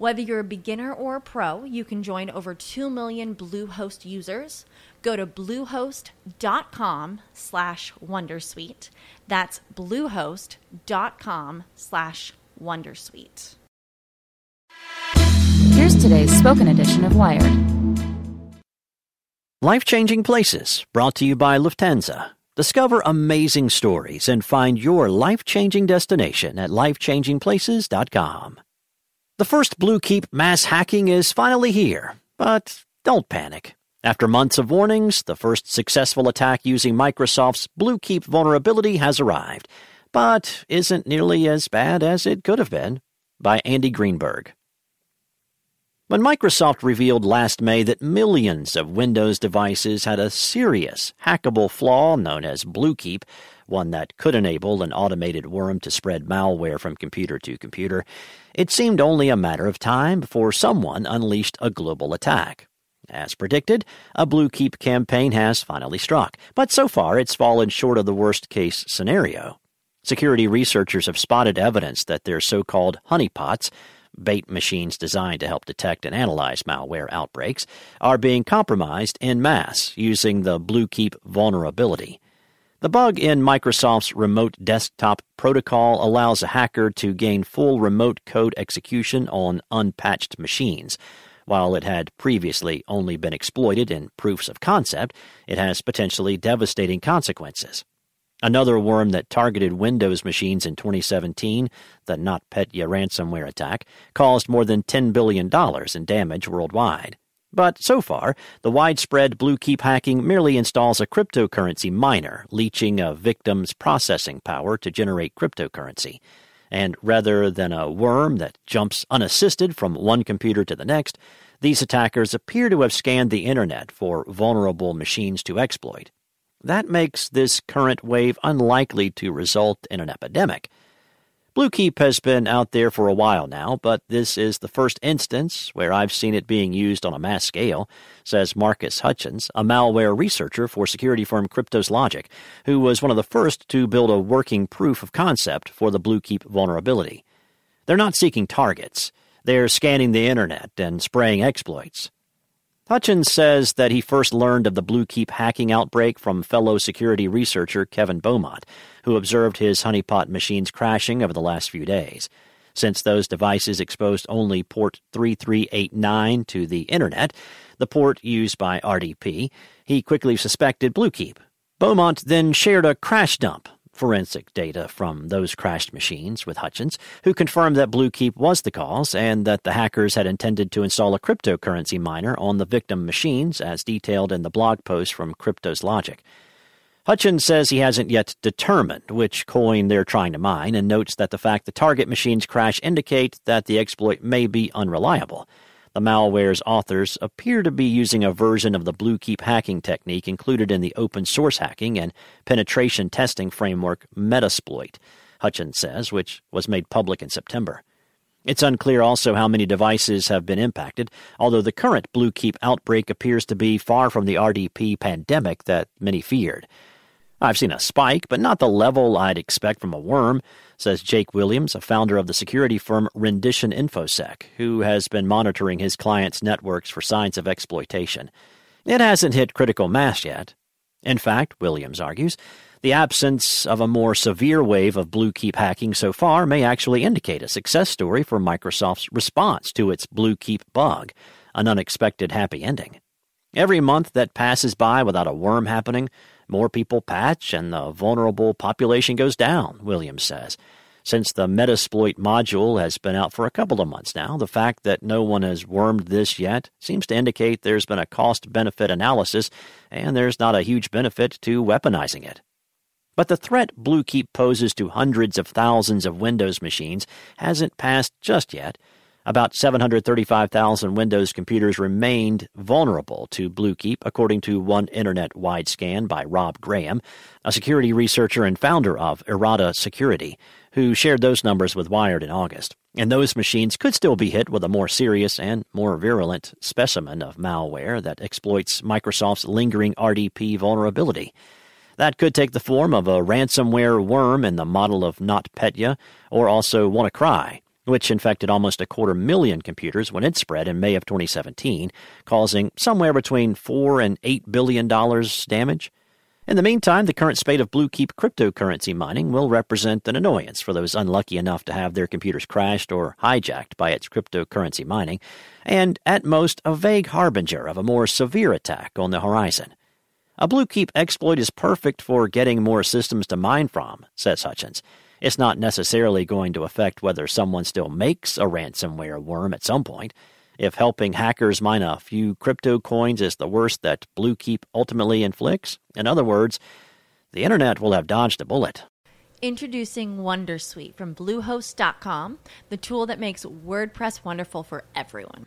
Whether you're a beginner or a pro, you can join over 2 million Bluehost users. Go to bluehost.com slash wondersuite. That's bluehost.com slash wondersuite. Here's today's spoken edition of Wired. Life Changing Places, brought to you by Lufthansa. Discover amazing stories and find your life changing destination at lifechangingplaces.com. The first Bluekeep mass hacking is finally here, but don't panic. After months of warnings, the first successful attack using Microsoft's Bluekeep vulnerability has arrived, but isn't nearly as bad as it could have been. By Andy Greenberg. When Microsoft revealed last May that millions of Windows devices had a serious hackable flaw known as Bluekeep, one that could enable an automated worm to spread malware from computer to computer, it seemed only a matter of time before someone unleashed a global attack. As predicted, a Bluekeep campaign has finally struck, but so far it's fallen short of the worst case scenario. Security researchers have spotted evidence that their so called honeypots, bait machines designed to help detect and analyze malware outbreaks, are being compromised in mass using the Bluekeep vulnerability. The bug in Microsoft's remote desktop protocol allows a hacker to gain full remote code execution on unpatched machines. While it had previously only been exploited in proofs of concept, it has potentially devastating consequences. Another worm that targeted Windows machines in 2017, the NotPetya ransomware attack, caused more than $10 billion in damage worldwide. But so far, the widespread Bluekeep hacking merely installs a cryptocurrency miner, leeching a victim's processing power to generate cryptocurrency. And rather than a worm that jumps unassisted from one computer to the next, these attackers appear to have scanned the internet for vulnerable machines to exploit. That makes this current wave unlikely to result in an epidemic. Bluekeep has been out there for a while now, but this is the first instance where I've seen it being used on a mass scale, says Marcus Hutchins, a malware researcher for security firm Kryptos Logic, who was one of the first to build a working proof of concept for the Bluekeep vulnerability. They're not seeking targets. They're scanning the internet and spraying exploits. Hutchins says that he first learned of the Bluekeep hacking outbreak from fellow security researcher Kevin Beaumont, who observed his honeypot machines crashing over the last few days. Since those devices exposed only port 3389 to the Internet, the port used by RDP, he quickly suspected Bluekeep. Beaumont then shared a crash dump forensic data from those crashed machines with Hutchins, who confirmed that Bluekeep was the cause and that the hackers had intended to install a cryptocurrency miner on the victim machines, as detailed in the blog post from Kryptos Logic. Hutchins says he hasn't yet determined which coin they're trying to mine and notes that the fact the target machines crash indicate that the exploit may be unreliable. The malware's authors appear to be using a version of the Bluekeep hacking technique included in the open source hacking and penetration testing framework Metasploit, Hutchins says, which was made public in September. It's unclear also how many devices have been impacted, although the current Bluekeep outbreak appears to be far from the RDP pandemic that many feared. I've seen a spike, but not the level I'd expect from a worm, says Jake Williams, a founder of the security firm Rendition InfoSec, who has been monitoring his clients' networks for signs of exploitation. It hasn't hit critical mass yet. In fact, Williams argues, the absence of a more severe wave of Bluekeep hacking so far may actually indicate a success story for Microsoft's response to its Bluekeep bug, an unexpected happy ending. Every month that passes by without a worm happening more people patch and the vulnerable population goes down, Williams says. Since the Metasploit module has been out for a couple of months now, the fact that no one has wormed this yet seems to indicate there's been a cost benefit analysis and there's not a huge benefit to weaponizing it. But the threat Bluekeep poses to hundreds of thousands of Windows machines hasn't passed just yet, about 735,000 Windows computers remained vulnerable to Bluekeep, according to one internet wide scan by Rob Graham, a security researcher and founder of Errata Security, who shared those numbers with Wired in August. And those machines could still be hit with a more serious and more virulent specimen of malware that exploits Microsoft's lingering RDP vulnerability. That could take the form of a ransomware worm in the model of NotPetya, or also WannaCry which infected almost a quarter million computers when it spread in May of 2017, causing somewhere between 4 and 8 billion dollars damage. In the meantime, the current spate of Bluekeep cryptocurrency mining will represent an annoyance for those unlucky enough to have their computers crashed or hijacked by its cryptocurrency mining, and at most a vague harbinger of a more severe attack on the horizon. A Bluekeep exploit is perfect for getting more systems to mine from, says Hutchins. It's not necessarily going to affect whether someone still makes a ransomware worm at some point. If helping hackers mine a few crypto coins is the worst that Bluekeep ultimately inflicts, in other words, the internet will have dodged a bullet. Introducing Wondersuite from Bluehost.com, the tool that makes WordPress wonderful for everyone.